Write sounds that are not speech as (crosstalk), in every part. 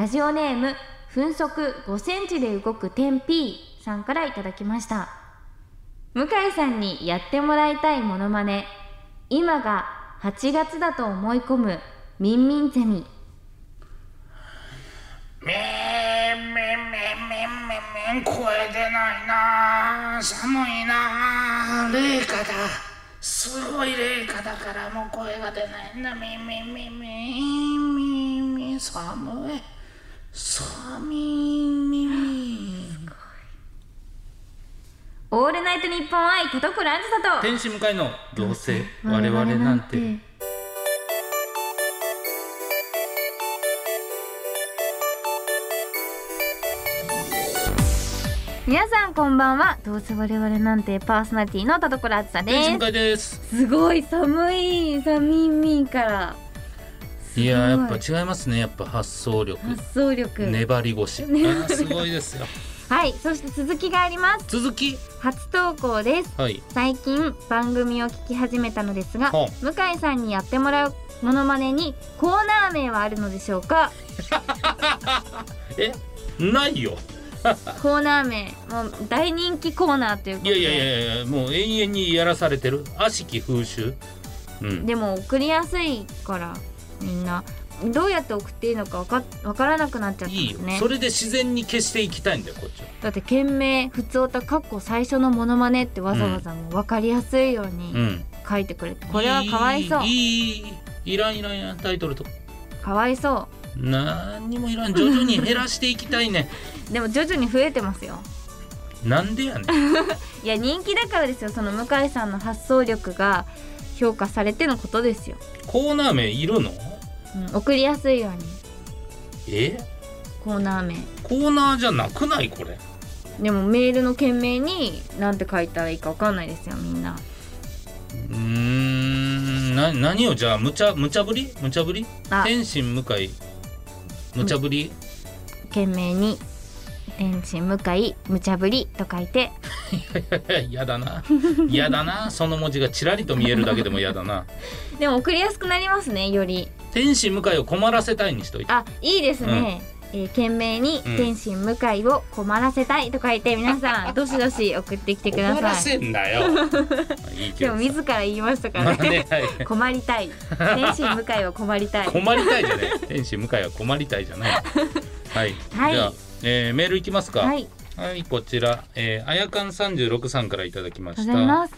ラジオネーム分速5センチで動く天 P さんからいただきました。向井さんにやってもらいたいモノマネ。今が8月だと思い込むミンミンゼミ。めんめんめんめんめんめん。声出ないな。寒いな。冷夏だ。すごい冷夏だからもう声が出ないんだ。みんみんみんみんみんみん。寒い。寒いみんみんオールナイトニッポン愛田所あずさと。天使向かいのどうせ我々なんて。皆さんこんばんは。どうせ我々なんてパーソナリティの田所あずさです。天使向かいです。すごい寒い。寒いみんからいやーやっぱ違いますね。やっぱ発想力。発想力、粘り腰。すごいですよ。(laughs) はいそして続きがあります。続き。初投稿です。はい。最近番組を聞き始めたのですがは向井さんにやってもらうモノマネにコーナー名はあるのでしょうか？(laughs) え？ないよ。(laughs) コーナー名。もう大人気コーナーということで。いやいやいやいやもう永遠にやらされてる。悪しき風習。うん。でも送りやすいからみんな。どうやって送っていいのかわかわからなくなっちゃっていいよ。ますねそれで自然に消していきたいんだよこっちは。だって件名「ふつおた」かっこ最初のモノマネってわざわざもう分かりやすいよううにん。書いてくれて、これはかわいそう。いいいらんいらんいらんタイトルとか。かわいそ何にもいらん。徐々に減らしていきたいね。う (laughs) でも徐々に増えてますよ。なんでやねん。(laughs) いや人気だからですよ。その向井さんの発想力が評価されてのことですよ、コーナー名いるの？うん、送りやすいように。え？コーナー名。コーナーじゃなくないこれ？でもメールの件名に何て書いたらいいか分かんないですよみんな。うーん。な何を？じゃあ無茶無茶ぶり？無茶ぶり？あ。天心向井？無茶ぶり、件名に天心向井無茶ぶりと書いて。やだな。やだな。その文字がちらりと見えるだけでもやだな。(laughs) でも送りやすくなりますねより天心向井を困らせたいにしといて。あいいですね、えー、件名にうん。天心向井を困らせたいと書いて皆さん (laughs) どしどし送ってきてくだ困らさいせんなよ。(laughs) いいけど。さでも自ら言いましたかまらね。困りたい。天心向井は困りたい。困りたいじゃない。天使向井は困りたいじゃない。はい、はい。じゃあ、えーメールいきますか。はい。はい、こちら、えー、あやかん三十六さんからいただきまありしたがとうございます。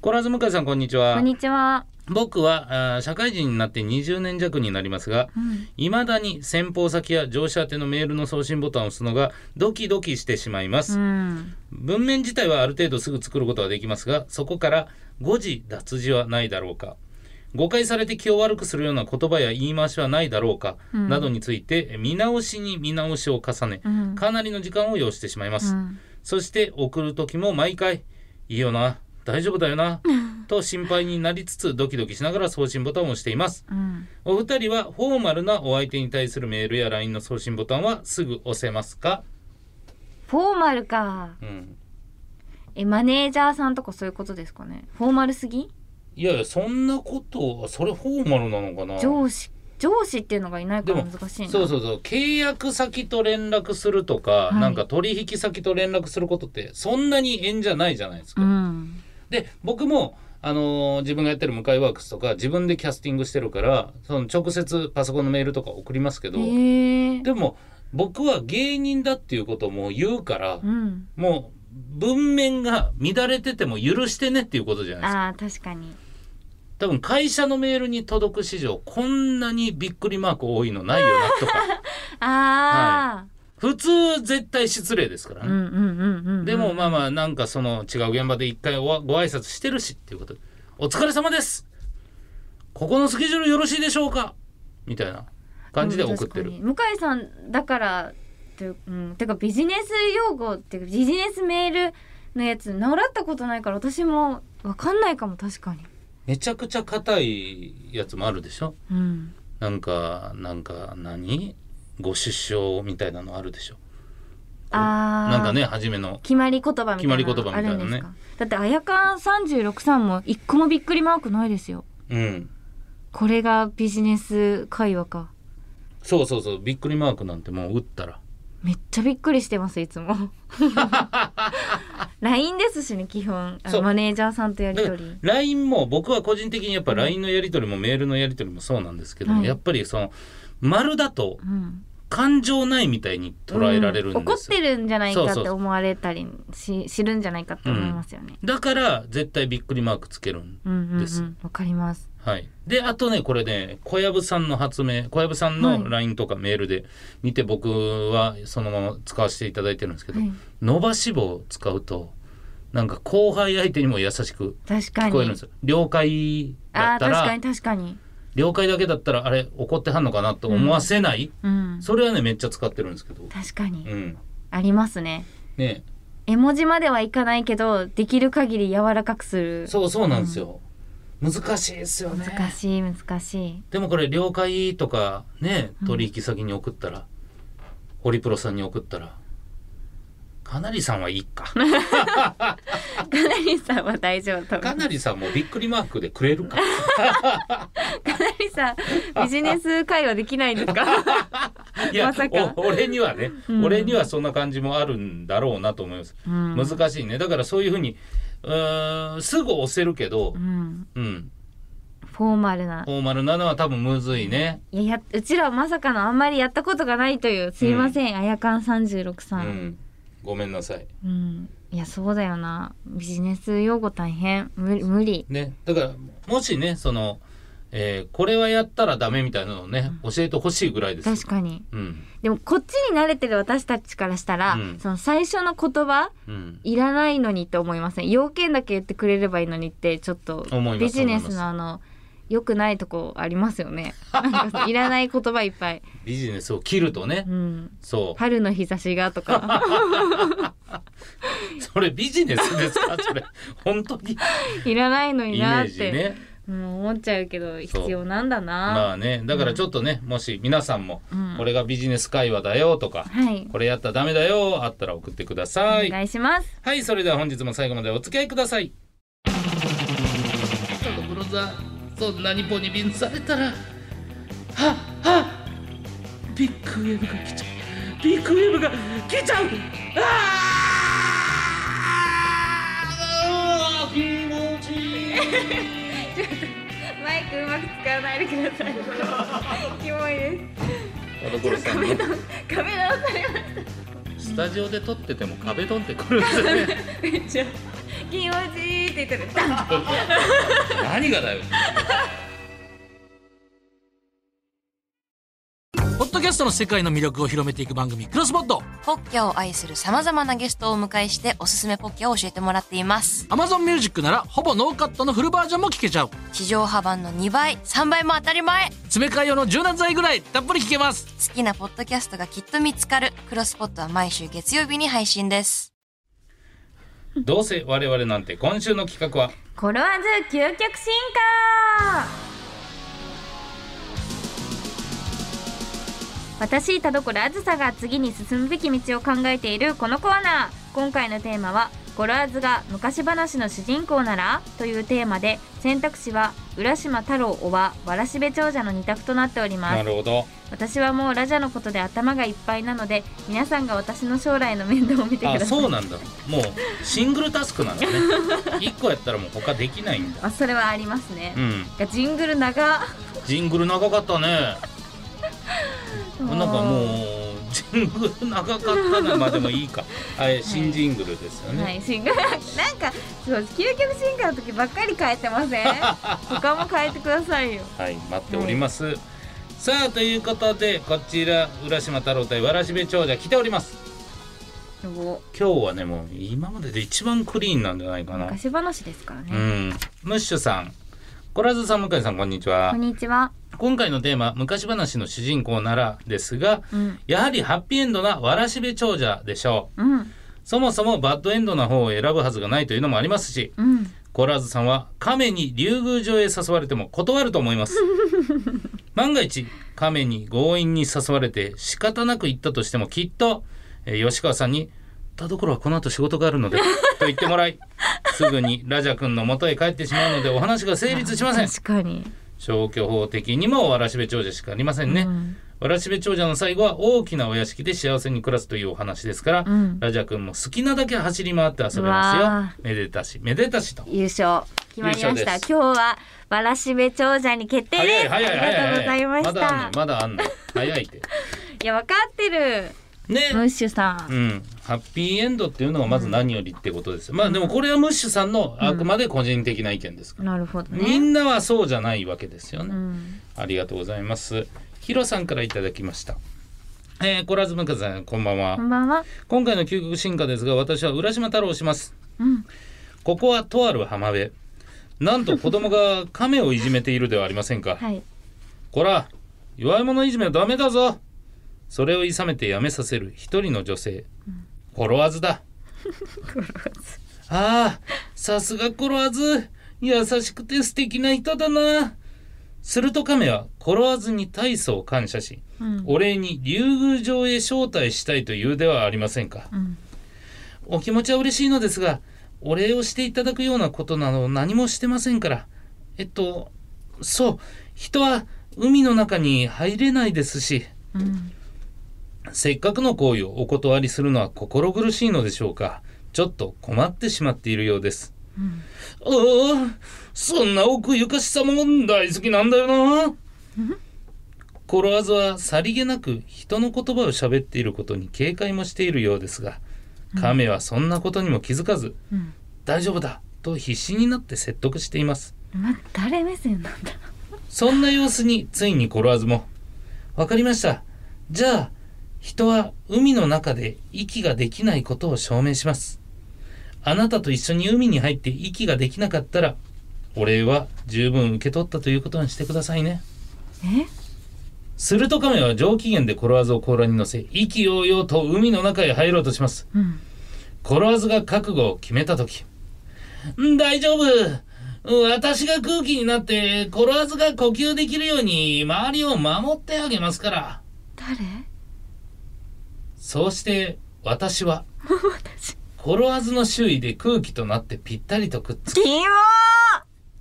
コラーズ向井さんこんにちは。こんにちは、僕は社会人になって20年弱になりますがうん、未だに先方先や上司宛てのメールの送信ボタンを押すのがドキドキしてしまいます、うん。文面自体はある程度すぐ作ることはできますがそこから誤字脱字はないだろうか。誤解されて気を悪くするような言葉や言い回しはないだろうか、うん。などについて見直しに見直しを重ねうん。かなりの時間を要してしまいます、うん。そして送る時も毎回「いいよな大丈夫だよな」と心配になりつつドキドキしながら送信ボタンを押しています。うん。お二人はフォーマルなお相手に対するメールや LINE の送信ボタンはすぐ押せますか、フォーマルか。うん、えマネージャーさんとかそういうことですかね？フォーマルすぎ？いやいやそんなことそれフォーマルなのかな？上司。上司っていうのがいないから難しいな。そうそうそう契約先と連絡するとか、い。なんか取引先と連絡することってそんなに縁じゃないじゃないですか。うん。で僕もあのー自分がやってる向井ワークスとか自分でキャスティングしてるからその直接パソコンのメールとか送りますけど、でも僕は芸人だっていうことも言うから、うん。もう文面が乱れてても許してねっていうことじゃないですか。あー確かに。多分会社のメールに届く史上こんなにびっくりマーク多いのないよなとか。(laughs) あ普通絶対失礼ですからあ、ね。でもまあまあなんかその違う現場で一回おご挨拶してるしっていうことで「お疲れ様です。ここのスケジュールよろしいでしょうか?」みたいな感じで送ってる。うん。向井さんだからってうんてかビジネス用語っていうかビジネスメールのやつ習ったことないから私もわかんないかも確かに。めちゃくちゃ硬いやつもあるでしょ？うん。なんかなんか何？ご出生みたいなのあるでしょ。あー。なんかね初めの。決まり言葉みたいな決まり言葉みたいなね。あるんですか？だってあやかん36さんも一個もびっくりマークないですよ。うん。これがビジネス会話か。そうそうそう。びっくりマークなんてもう打ったら。めっちゃびっくりしてますいつも。(laughs) LINE ですしね基本。マネージャーさんとやり取り。LINE も僕は個人的にやっぱ LINE のやり取りもメールのやり取りもそうなんですけども、はい。やっぱりその丸だとうん感情ないみたいに捉えられるんですよ、うん。怒ってるんじゃないかって思われたりし知るんじゃないかって思いますよね、だから絶対びっくりマークつけるんうん、うんうん。ですわかります。はい、であとねこれね小籔さんの発明小籔さんはい。の LINE とかメールで見て僕はそのまま使わせていただいてるんですけど、はい。伸ばし棒を使うとなんか後輩相手にも優しく確かに聞こえるんですよ。了解だったあー確からに確かに了解だけだったらあれ怒ってはんのかなと思わせない、うん。それはねめっちゃ使ってるんですけど。確かに。うん。ありますね。ね。絵文字まではいかないけどできる限り柔らかくする。そうそうなんですよ、難しいですよね。難しい難しい。でもこれ了解とかね取引先に送ったら、ホリプロさんに送ったらかなりさんはいいか。かなりさんは大丈夫かなりさんもびっくりマークでくれるか。かなりさんビジネス会話できないんですか？いや、まさか。お俺にはね、うん。俺にはそんな感じもあるんだろうなと思います、うん。難しいね。だからそういうふうにうーんすぐ押せるけどう、ん。うん、フォーマルな。フォーマルなのは多分むずいね、いややうちらはまさかのあんまりやったことがないという。すいません、あやかん36さ、うん。ん、ごめんなさい。うん、いやそうだよな。ビジネス用語大変。無理無理。ね。だからもしねその、えーこれはやったらダメみたいなのをね、教えてほしいぐらいです確かに。うん。でもこっちに慣れてる私たちからしたら、うん。その最初の言葉うん。いらないのにって思いません？要件だけ言ってくれればいいのにってちょっとビジネスのあの良くないとこありますよね。なんかいらない言葉いっぱい、ビジネスを切るとね、うん、そう。春の日差しがとか。(laughs) それビジネスですか？それ。本当に？いらないのにイメージなって、ねうん、思っちゃうけど必要なんだな、まあね。だからちょっとね、もし皆さんもうん。これがビジネス会話だよとか、はい。これやったらダメだよあったら送ってください。お願いします。はいそれでは本日も最後までお付き合いください。そのブロザーそんなにポニビンされたらはっはっビッグウェーブが来ちゃう。ビッグウェーブが来ちゃう。あー気持ちいい。マイクうまく使わないでください。キモいです。田所さんの壁直されまスタジオで撮ってても壁ドンってくるんですよね。(laughs) めっちゃ気持ちいいって言ったらダン。(laughs) 何がだよポッドキャストの世界の魅力を広めていく番組クロスポットポッキャを愛する様々なゲストをお迎えしておすすめポッキャを教えてもらっています。Amazon Music ならほぼノーカットのフルバージョンも聞けちゃう地上波版の2倍、3倍も当たり前詰め替え用の柔軟剤ぐらいたっぷり聞けます好きなポッドキャストがきっと見つかる。クロスポットは毎週月曜日に配信です。どうせ我々なんて今週の企画はコロワーズ究極進化私田所あずさが次に進むべき道を考えているこのコーナー。今回のテーマは「コロワーズが昔話の主人公なら?」というテーマで選択肢は浦島太郎おはわらしべ長者の2択となっております。なるほど。私はもうラジャのことで頭がいっぱいなので皆さんが私の将来の面倒を見てくあださい。そうなんだ。もうシングルタスクなんだね。(laughs) 一個やったらもう他できないんだ。あそれはありますね。う、ん。がジングル長。ジングル長かったね (laughs) なんかもうジングル長かったな。まあでもいいか。あれ新ジングルですよね、はい、シングルなんかそう究極進化の時ばっかり変えてません？(laughs) 他も変えてくださいよ。はい、待っております。さあということでこちら浦島太郎対わらしべ長者来ております。お。今日はねもう今までで一番クリーンなんじゃないかな。昔話ですからね、うん、ムッシュさん、コラズさん向井さんこんにちは。こん。にちは今回のテーマ昔話の主人公ならですが、うん。やはりハッピーエンドなわらしべ長者でしょう。うん。そもそもバッドエンドな方を選ぶはずがないというのもありますし、うん。コラーズさんは亀に竜宮城へ誘われても断ると思います。(laughs) 万が一亀に強引に誘われて仕方なく行ったとしてもきっと、えー吉川さんに「田所はこの後仕事があるので」(laughs) と言ってもらいすぐにラジャ君の元へ帰ってしまうのでお話が成立しません。確かに、消去法的にもわらしべ長者しかありませんね、うん。わらしべ長者の最後は大きなお屋敷で幸せに暮らすというお話ですから、うん。ラジャ君も好きなだけ走り回って遊べますよ。めでたしめでたしと。優勝。決まりました。今日はわらしべ長者に決定です。ありがとうございました。まだあんねんまだあんねん早いって。(laughs) いや分かってるね。ムッシュさん。うん、ハッピーエンドっていうのがまず何よりってことです、まあでもこれはムッシュさんのあくまで個人的な意見ですから、なるほどみねんなはそうじゃないわけですよね、うん。ありがとうございます。ヒロさんからいただきました。えー、コラズムカさんこんばんは。こんばんは。今回の究極進化ですが私は浦島太郎をします。うん。ここはとある浜辺。なんと子供が亀をいじめているではありませんか。はい。こら弱い者いじめはダメだぞそれをいさめてやめさせる。一人の女性、コロワズだ。(laughs) ああさすがコロワズ優しくて素敵な人だな。すると亀はコロワズに大層感謝し、うん。お礼に竜宮城へ招待したいというではありませんか、うん。お気持ちは嬉しいのですがお礼をしていただくようなことなど何もしてませんから。えっとそう。人は海の中に入れないですしうんせっかくの行為をお断りするのは心苦しいのでしょうか。ちょっと困ってしまっているようです、ああそんな奥ゆかしさも大好きなんだよな。コロワズはさりげなく人の言葉を喋っていることに警戒もしているようですが亀はそんなことにも気づかず、うん。大丈夫だと必死になって説得しています。ま誰目線なんだ？そんな様子についにコロワズも「わかりました。じゃあ人は海の中で息ができないことを証明します。あなたと一緒に海に入って息ができなかったらお礼は十分受け取ったということにしてくださいね。え？すると亀は上機嫌でコロワズを甲羅に乗せ意気揚々と海の中へ入ろうとします。うん。コロワズが覚悟を決めた時ん大丈夫。私が空気になってコロワズが呼吸できるように周りを守ってあげますから。誰？そうして私はコロワズの周囲で空気となってぴったりとくっつき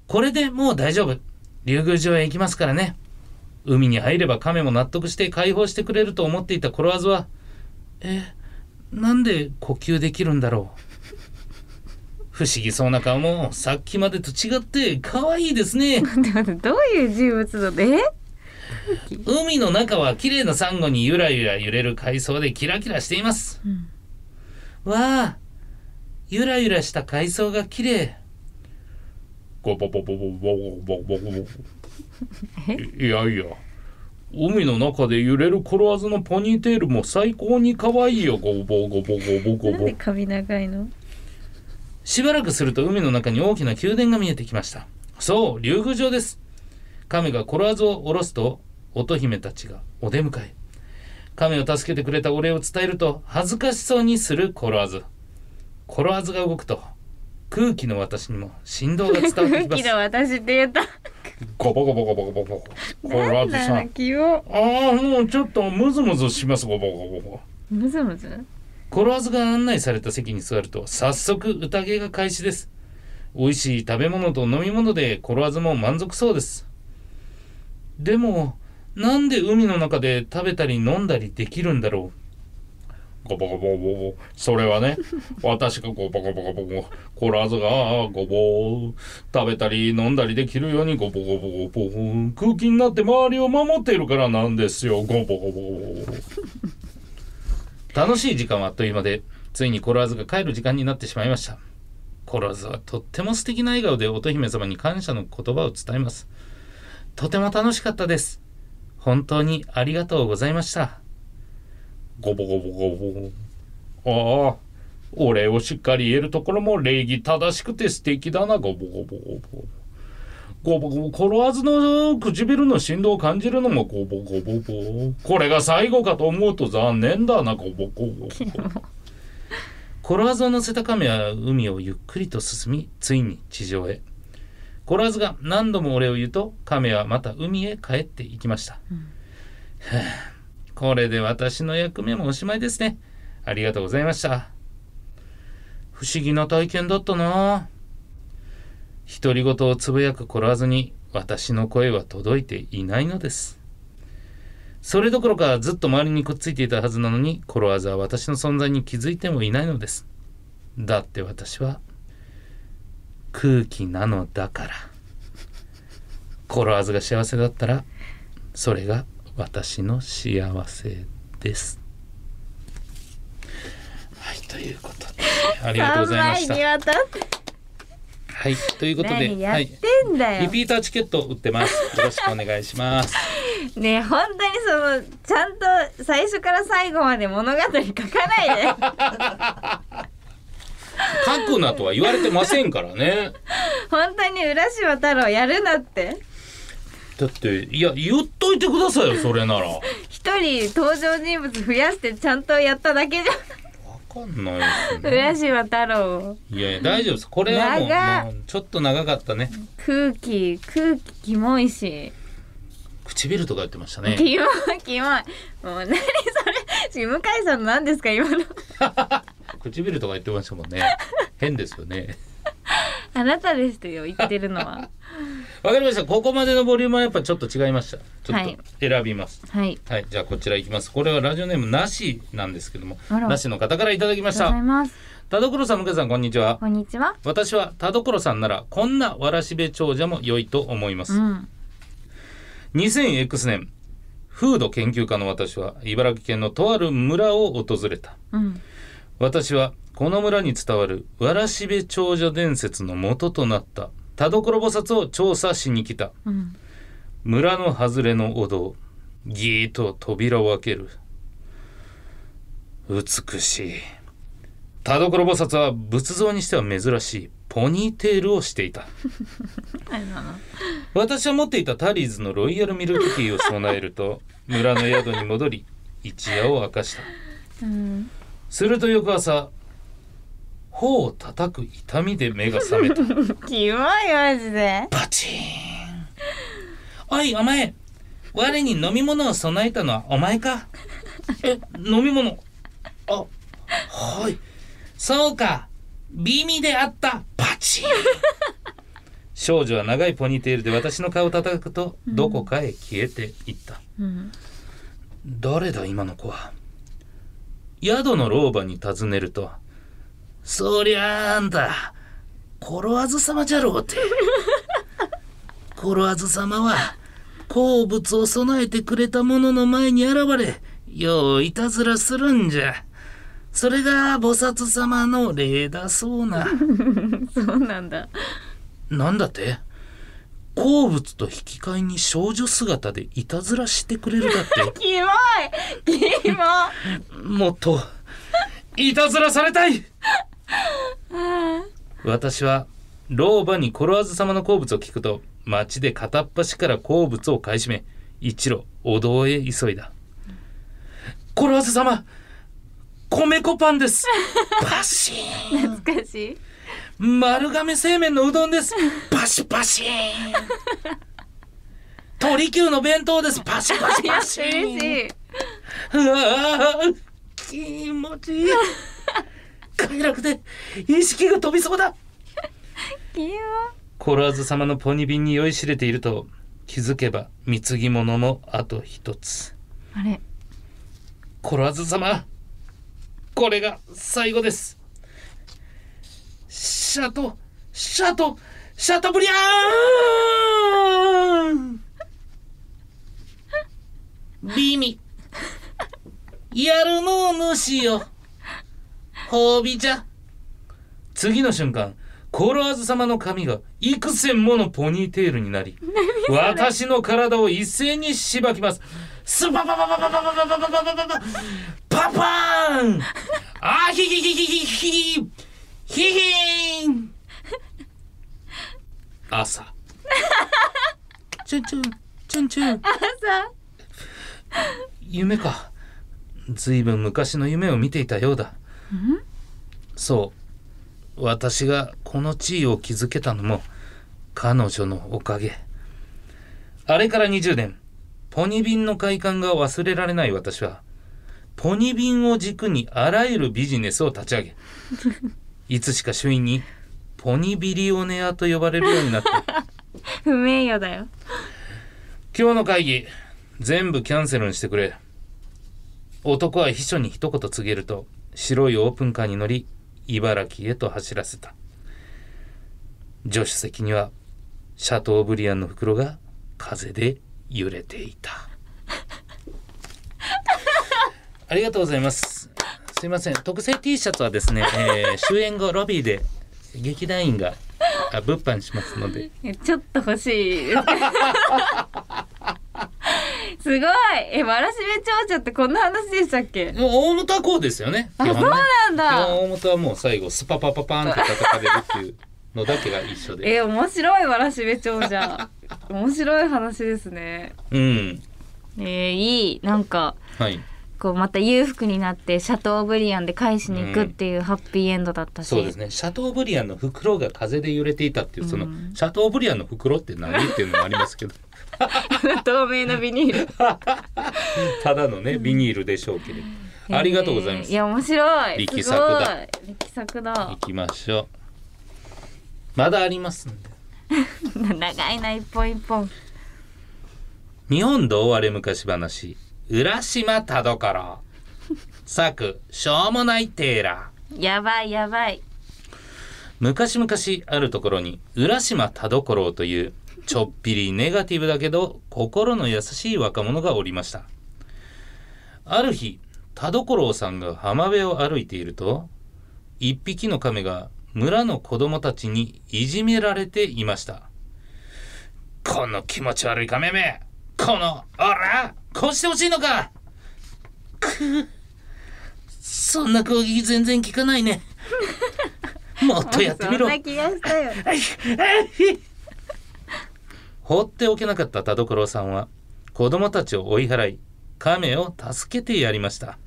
これでもう大丈夫。竜宮城へ行きますからね。海に入れば亀も納得して解放してくれると思っていたコロワズはえなんで呼吸できるんだろう。不思議そうな顔もさっきまでと違って可愛いですね。どういう人物だで海の中は綺麗なサンゴにゆらゆら揺れる海藻でキラキラしています、んわあゆらゆらした海藻が綺麗。ゴボボボボボボボボボいいやいや海の中で揺れるコロワズのポニーテールも最高に可愛いよゴボゴボゴボゴボなんで髪長いのしばらくすると海の中に大きな宮殿が見えてきましたそう竜宮城です亀がコロワズを下ろすと乙姫たちがお出迎え。亀を助けてくれたお礼を伝えると恥ずかしそうにするコロワズ。コロワズが動くと空気の私にも振動が伝わってき空気ますの私って言った。ゴボゴボゴボゴボゴボ。コロワズさん。ああもうちょっとムズムズします。ゴボゴボゴムズムズ？コロワズが案内された席に座ると早速宴が開始です。美味しい食べ物と飲み物でコロワズも満足そうです。でもなんで海の中で食べたり飲んだりできるんだろう？ゴボゴボゴボ。それはね (laughs) 私がゴボゴボゴボゴ。コロワズがゴボ。食べたり飲んだりできるようにゴボゴボゴボ。空気になって周りを守っているからなんですよ。ゴボゴボ楽しい時間はあっという間でついにコロワズが帰る時間になってしまいました。コロワズはとっても素敵な笑顔で乙姫様に感謝の言葉を伝えます。とても楽しかったです本当にありがとうございました。ゴボゴボゴボああお礼をしっかり言えるところも礼儀正しくて素敵だな。ゴボゴボゴボ。ゴボゴボ。コロワズの唇の振動を感じるのもゴボゴボゴこれが最後かと思うと残念だな。ゴボゴボゴコロワズを乗せた亀は海をゆっくりと進みついに地上へコロワズが何度もお礼を言うと亀はまた海へ帰っていきました、はあこれで私の役目もおしまいですね。ありがとうございました。不思議な体験だったな。独り言をつぶやくコロワズに私の声は届いていないのです。それどころかずっと周りにくっついていたはずなのにコロワーズは私の存在に気づいてもいないのです。だって私は空気なのだから。コロワーズが幸せだったらそれが私の幸せです。はいということでありがとうございました。はいということで何やっはい。リピーターチケット売ってます。よろしくお願いします。(laughs) ねえ本当にそのちゃんと最初から最後まで物語書かないで (laughs) 書くなとは言われてませんからね。(laughs) 本当に浦島太郎やるなって。だっていや言っといてくださいよそれなら。わ (laughs) 一人登場人物増やしてちゃんとやっただけじかんないですね。浦島太郎。いやいや大丈夫です。これはもう長っ。もうちょっと長かったね。空気空気キモいし唇とか言ってましたね。キモいキモい。もう何それ向井さんの何ですか今の。(laughs) 唇とか言ってましたもんね。変ですよね。あなたですよ言ってるのは。わかりました。ここまでのボリュームはやっぱちょっと違いました。ちょっはいと選びます。はい。はい、じゃあこちらいきます。これはラジオネームなしなんですけどもなしの方からいただきましありがとうございたます。田所さん向井さんこんにちは。こんにちは。私は田所さんならこんなわらしべ長者も良いと思います、うん 2000X 年風土研究家の私は茨城県のとある村を訪れた。うん。私はこの村に伝わるわらしべ長者伝説の元となった田所菩薩を調査しに来た。うん。村の外れのお堂ぎーっと扉を開ける。美しい。田所菩薩は仏像にしては珍しいポニーテールをしていた。(laughs) 私は持っていたタリーズのロイヤルミルクティーを備えると村の宿に戻り一夜を明かした。うんすると翌朝頬を叩く痛みで目が覚めた。キモいマジで。バチーン。おいお前我に飲み物を備えたのはお前か？(laughs) え飲み物？あはい。そうか美味であったバチン。(laughs) 少女は長いポニーテールで私の顔を叩くとどこかへ消えていった、うん。誰だ今の子は。宿の老婆に尋ねると「そりゃああんたコロワズ様じゃろうて。(laughs) コロワズ様は好物を備えてくれた者の前に現れよういたずらするんじゃそれが菩薩様の礼だそうな。(laughs) そうなんだ。なんだって？好物と引き換えに少女姿でいたずらしてくれるだって？(laughs) キモい！キモ (laughs) もっと。いたずらされたい！私は老婆にコロワズ様の好物を聞くと町で片っ端から好物を買い占め一路お堂へ急いだ。コロワズ様米粉パンです。(laughs) パシーン。懐かしい。丸亀製麺のうどんです。パシパシーン。鳥久の弁当です。パシパシパシーン。うわー気持ちいい。快楽で意識が飛びそうだ。コロワズ様のポニビンに酔いしれていると気づけば貢ぎ物もあと一つ。あれ。コロワズ様これが最後です。シャトシャトシャトブリアーン！ビミやるの主よ。褒美じゃ次の瞬間コロワズ様の髪が幾千ものポニーテールになり私の体を一斉にしばきます。スパパパパパパパパパパパパパパパーン！あひひひひひひひ！ひん！朝。チュンチュンチュンチュン。朝。夢か。ずいぶん昔の夢を見ていたようだ。そう。私がこの地位を築けたのも彼女のおかげ。あれから20年。ポニビンの快感が忘れられない私はポニビンを軸にあらゆるビジネスを立ち上げ。(laughs) いつしか周囲にポニビリオネアと呼ばれるようになった。(laughs) 不名誉だよ。今日の会議全部キャンセルにしてくれ。男は秘書に一言告げると白いオープンカーに乗り茨城へと走らせた。助手席にはシャトーブリアンの袋が風で揺れていたありがとうございます。すいません。特製 T シャツはですね、(laughs) えー終演後ロビーで劇団員があ物販しますので。えちょっと欲しい。で (laughs) すすごい。えわらしべ長者ってこんな話でしたっけ？もう大元はこうですよね。あね。そうなんだ。大元はもう最後スパパパパーンって叩かれるっていうのだけが一緒で。え面白いわらしべ長者。(laughs) 面白い話ですね。うん。えー、いい。なんかはいこうまた裕福になってシャトーブリアンで返しに行くっていうハッピーエンドだったし、そうですね。シャトーブリアンの袋が風で揺れていたっていうその、うん。シャトーブリアンの袋って何っていうのもありますけど。(laughs) 透明のビニール。(laughs) ただのねビニールでしょうけれど、ありがとうございます。えーいや面白い。力作だ。力作だ。行きましょう。まだありますんで。(laughs) 長いな一本一本。日本童話れ昔話浦島田所作しょうもないテーラー。やばいやばい。昔々あるところに浦島田所というちょっぴりネガティブだけど心の優しい若者がおりました。ある日田所さんが浜辺を歩いていると一匹の亀が村の子供たちにいじめられていました。この気持ち悪い亀めこのおらこうしてほしいのか。くそんな攻撃全然効かないね。もっとやってみろ。そんな気がしたよ放っておけなかった田所さんは子供たちを追い払い亀を助けてやりました。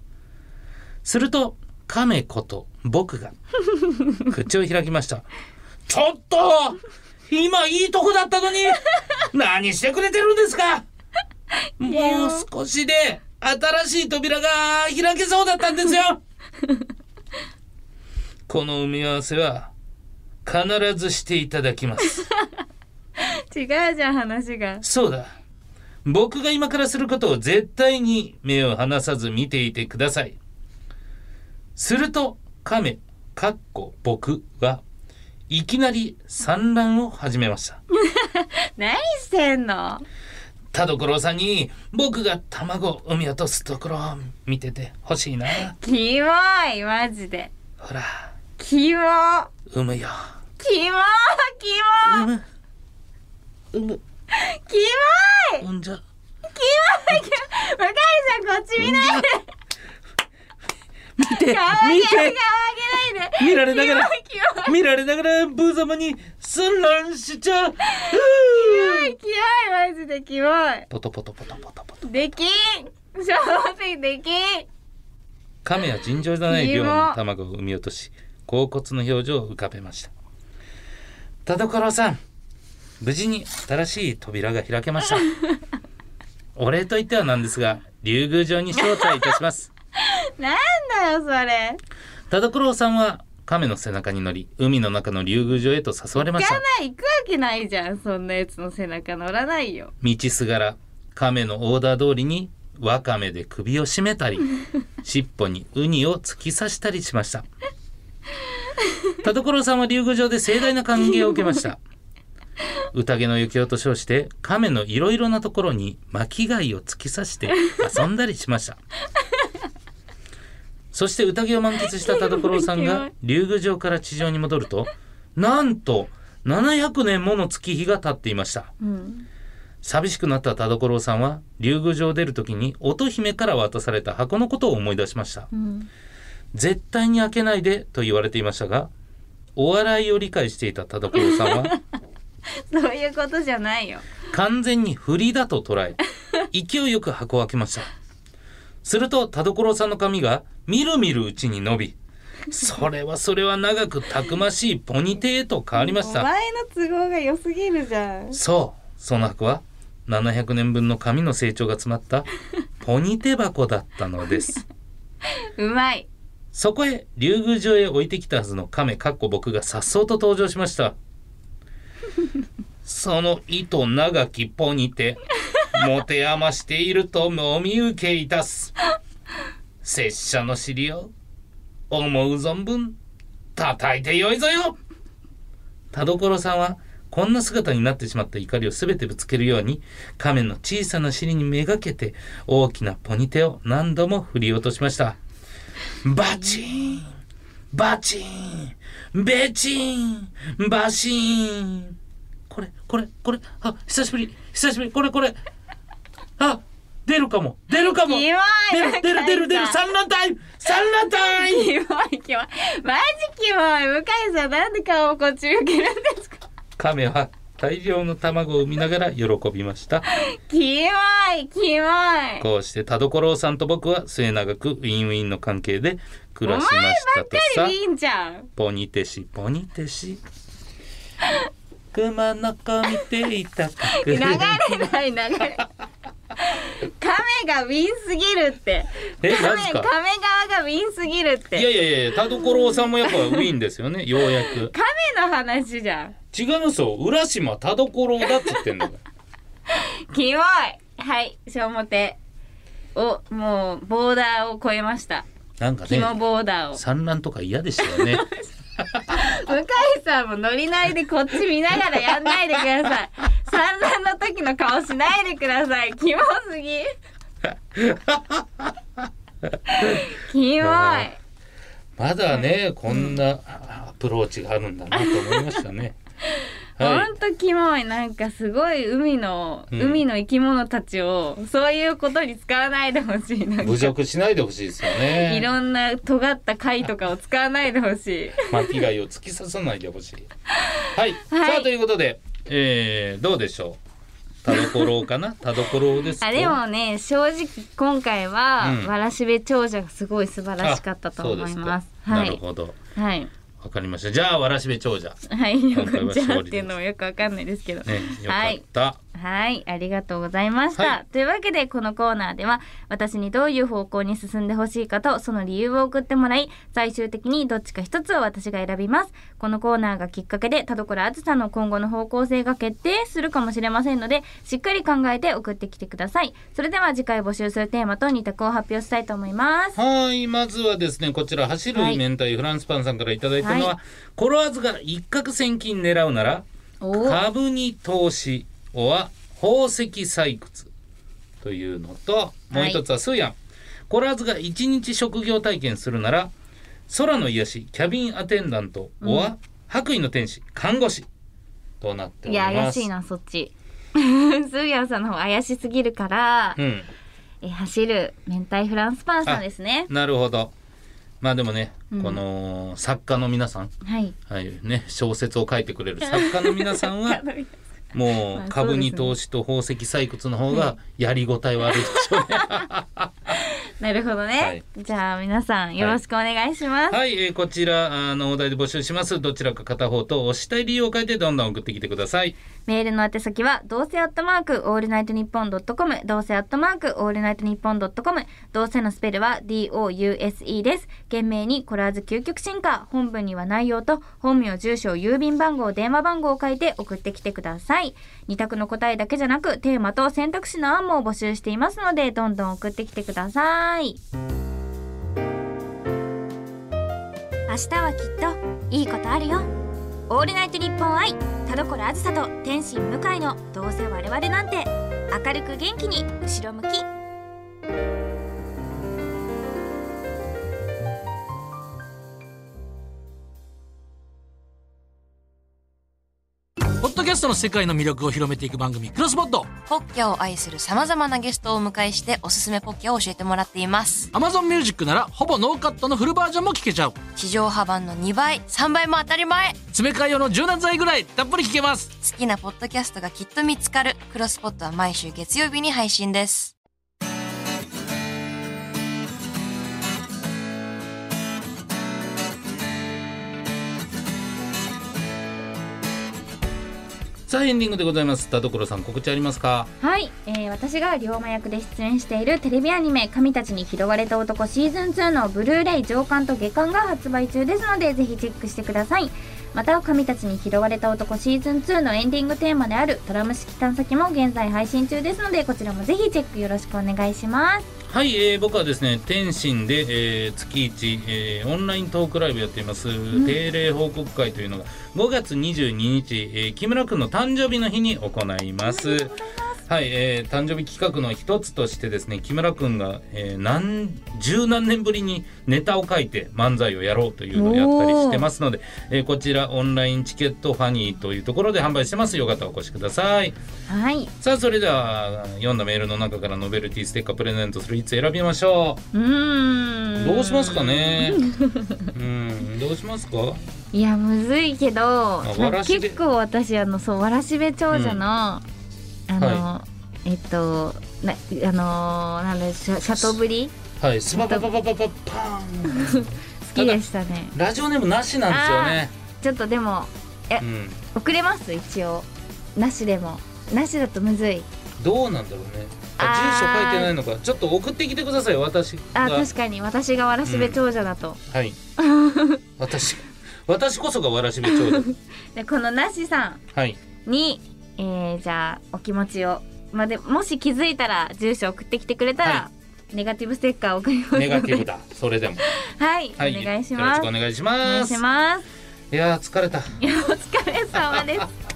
すると亀こと僕が口を開きました。ちょっと今いいとこだったのに何してくれてるんですか？もう少しで新しい扉が開けそうだったんですよ (laughs) この埋め合わせは必ずしていただきます違うじゃん話がそうだ。僕が今からすることを絶対に目を離さず見ていてください。すると、亀、かっこ僕は、いきなり産卵を始めました。(laughs) 何してんの？田所さんに僕が卵を産み落とすところを見ててほしいな。キモいマジでほら、キモ産むよ。キモキモ産む。産む。キモい産んじゃ。向井さんこっち見ないで見て、見て。見られながら、見られながらブー様に産卵しちゃう。キモいキモいマジでキモポトポトポトポトポト。いできん。正直できん。亀は尋常じゃない量の卵を産み落とし恍惚の表情を浮かべました。田所さん無事に新しい扉が開けました。(laughs) お礼と言ってはなんですが竜宮城に招待いたします (laughs) なんだよそれ。田所さんは亀の背中に乗り海の中の竜宮城へと誘われました。行かない行くわけないじゃんそんなやつの背中乗らないよ。道すがら亀のオーダー通りにワカメで首を絞めたり (laughs) 尻尾にウニを突き刺したりしました。田所さんは竜宮城で盛大な歓迎を受けました。宴の雪をと称して亀のいろいろなところに巻き貝を突き刺して遊んだりしましたそして宴を満喫した田所さんが (laughs) 竜宮城から地上に戻るとなんと700年もの月日が経っていました。うん。寂しくなった田所さんは竜宮城を出る時に乙姫から渡された箱のことを思い出しました。うん。絶対に開けないでと言われていましたがお笑いを理解していた田所さんは (laughs) そういうことじゃないよ。完全に振りだと捉え勢いよく箱を開けましたすると田所さんの髪がみるみるうちに伸びそれはそれは長くたくましいポニテへと変わりました。お前の都合が良すぎるじゃん。そう。その箱は700年分の髪の成長が詰まったポニテ箱だったのです。(laughs) うまい。そこへ竜宮城へ置いてきたはずの亀かっこ僕が颯爽と登場しました。その糸長きポニテ持て余しているとお見受けいたす。拙者の尻を思う存分叩いてよいぞよ。田所さんはこんな姿になってしまった怒りを全てぶつけるように亀の小さな尻にめがけて大きなポニテを何度も振り落としました。バチーンバチーンベチーンバシーン。これこれこれあ久しぶり久しぶりこれこれ。あ出るかも。出るかも。出る出る出る出る。産卵タイム産卵タイムキモいキモい。マジキモい。向井さんなんで顔をこっち向けるんですか？亀は大量の卵を産みながら喜びました。キモいキモい。こうして田所さんと僕は末永くウィンウィンの関係で暮らしましたとさ。いいんじゃん。ポニテシポニテシ。熊の子見ていた (laughs) 流れない流れ亀がウィンすぎるって。え亀なんすか。亀側がウィンすぎるって。いやいやいや田所さんもやっぱウィンですよね。(laughs) ようやく。亀の話じゃん。違いますよ。浦島田所だっつってんだからキモい。はい小表おもうボーダーを超えました。なんかねキモボーダーを。産卵とか嫌でしたよね (laughs) (laughs) 向井さんもノリノリでこっち見ながらやんないでください。産卵の時の顔しないでください。キモすぎ。(laughs) キモい。まだねこんなアプローチがあるんだなと思いましたねはほんとキモい。なんかすごい海の、うん。海の生き物たちをそういうことに使わないでほしい。侮辱しないでほしいですよね。いろんな尖った貝とかを使わないでほしい。巻き貝を突き刺さないでほしい。はい、(laughs) はい。さあということで、えー、どうでしょう？田所かな？田所ですか？あでもね正直今回は、うん。わらしべ長者がすごい素晴らしかったと思います。なるはい。ほど。はいわかりました。じゃあわらしべ長者。はい。よくじゃあっていうのもよくわかんないですけど、ねよかった、はい、ありがとうございました。はいというわけでこのコーナーでは私にどういう方向に進んでほしいかとその理由を送ってもらい最終的にどっちか一つを私が選びます。このコーナーがきっかけで田所あずさの今後の方向性が決定するかもしれませんのでしっかり考えて送ってきてください。それでは次回募集するテーマと2択を発表したいと思います。はいまずはですねこちら走るはい明太フランスパンさんからいただいたのは、はいコロワーズが一攫千金狙うなら株に投資は宝石採掘というのともう一つはスーヤン、コロワーズが一日職業体験するなら空の癒しキャビンアテンダントは、白衣の天使看護師となっておいやります。怪しいなそっち。(laughs) スーヤンさんの方怪しすぎるから、うん。え走る明太フランスパンさんですね。なるほど。まあでもね、うん。この作家の皆さん。はい。はい。ね小説を書いてくれる作家の皆さんは (laughs) もまあう株に投資と宝石採掘の方がやりごたえはあるでしょうね。なるほどね、はい。じゃあ皆さんよろしくお願いします、はい、えーこちらあのお題で募集します。どちらか片方と押したい理由を書いてどんどん送ってきてください。メールの宛先はどうせアットマークオールナイトニッポンドットコム。どうせアットマークオールナイトニッポンドットコム。どうせのスペルは DOUSE です。懸命にコラーズ究極進化。本文には内容と本名住所郵便番号電話番号を書いて送ってきてください二択の答えだけじゃなくテーマと選択肢の案も募集していますのでどんどん送ってきてください。明日はきっといいことあるよ。オールナイトニッポン愛田所あずさと天心向井のどうせ我々なんて明るく元気に後ろ向き。ストの世界の魅力を広めていく番組、クロスポット。ポッキャを愛する様々なゲストをお迎えしておすすめポッキャを教えてもらっています。Amazon Music ならほぼノーカットのフルバージョンも聞けちゃう。地上波版の2倍、3倍も当たり前詰め替え用の柔軟剤ぐらいたっぷり聞けます。好きなポッドキャストがきっと見つかる。クロスポットは毎週月曜日に配信です。さあエンディングでございます。田所さん告知ありますか？はい、えー私が龍馬役で出演しているテレビアニメ「神たちに拾われた男シーズン2のブルーレイ上巻と下巻が発売中ですのでぜひチェックしてください。また神たちに拾われた男シーズン2のエンディングテーマであるドラム式探査機も現在配信中ですのでこちらもぜひチェックよろしくお願いします。はい、えー僕はですね天津で、えー月1、えーオンライントークライブやっています、定例報告会というのが5月22日、えー木村くんの誕生日の日に行います。はい、えー誕生日企画の一つとしてですね木村くんが、えー何十何年ぶりにネタを書いて漫才をやろうというのをやったりしてますので、えーこちらオンラインチケットファニーというところで販売してます。よかったらお越しください。はい。さあそれでは読んだメールの中からノベルティステッカープレゼントするいつ選びましょう。ーうん。どうしますかね。(laughs) うんどうしますか？いやむずいけど結構私あのそうわらしべ長者の、あの、はえっとなあのなんだシャシャトブリ？はいスパパパパパパン。(laughs) 好きでしたね。ラジオネームなしなんですよね。ちょっとでもうん。遅れます？一応。なしでも。なしだとむずい。どうなんだろうねあ住所書いてないのか。ちょっと送ってきてください私が。あ確かに。私がわらしべ長者だと、はい。(laughs) 私私こそがわらしべ長者。(laughs) でこのなしさん。はい。に、えーじゃあお気持ちを、まあ、でもし気づいたら住所送ってきてくれたら、はネガティブステッカー送りますネガティブだ。それでも。(laughs) はい、はい。お願いしよろますしくお願いしお願ますいします。いやー疲れた。いやお疲れ様です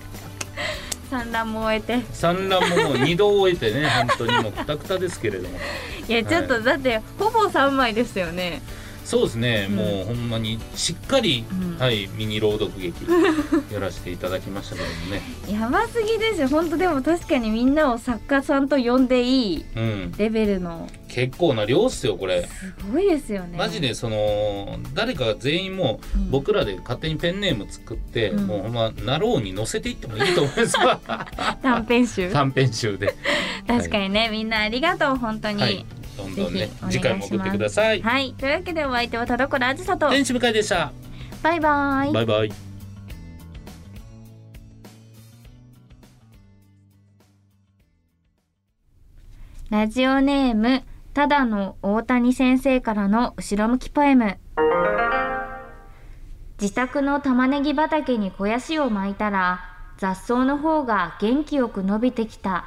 産卵も終えて。産卵ももう二度終えてね本当にもうくたくたですけれども。いやちょっとだってほぼ3枚ですよねそうですね、うん。もうほんまにしっかり、うん。はいミニ朗読劇 (laughs) やらせていただきましたけどもね。やばすぎですよ。本当でも確かにみんなを作家さんと呼んでいいうん。レベルの。結構な量っすよこれ。すごいですよね。マジでその誰かが全員もううん。僕らで勝手にペンネーム作って、うん。もうほんまなろうに載せていってもいいと思います。わ短編集。(laughs) 短編集で。確かにね、みんなありがとう本当に。はいどんどんね次回も送ってください。はい。というわけでお相手は田所あずさと。天使向井でした。バイバイ。バイバイ。ラジオネームただの大谷先生からの後ろ向きポエム。自宅の玉ねぎ畑に肥やしを巻いたら雑草の方が元気よく伸びてきた。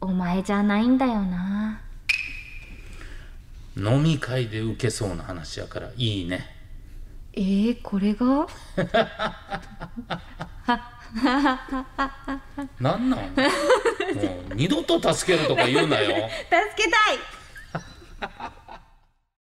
お前じゃないんだよな飲み会で受けそうな話やからいいね。えー、これが？なんなん？もう二度と助けるとか言うなよ。(laughs) 助けたい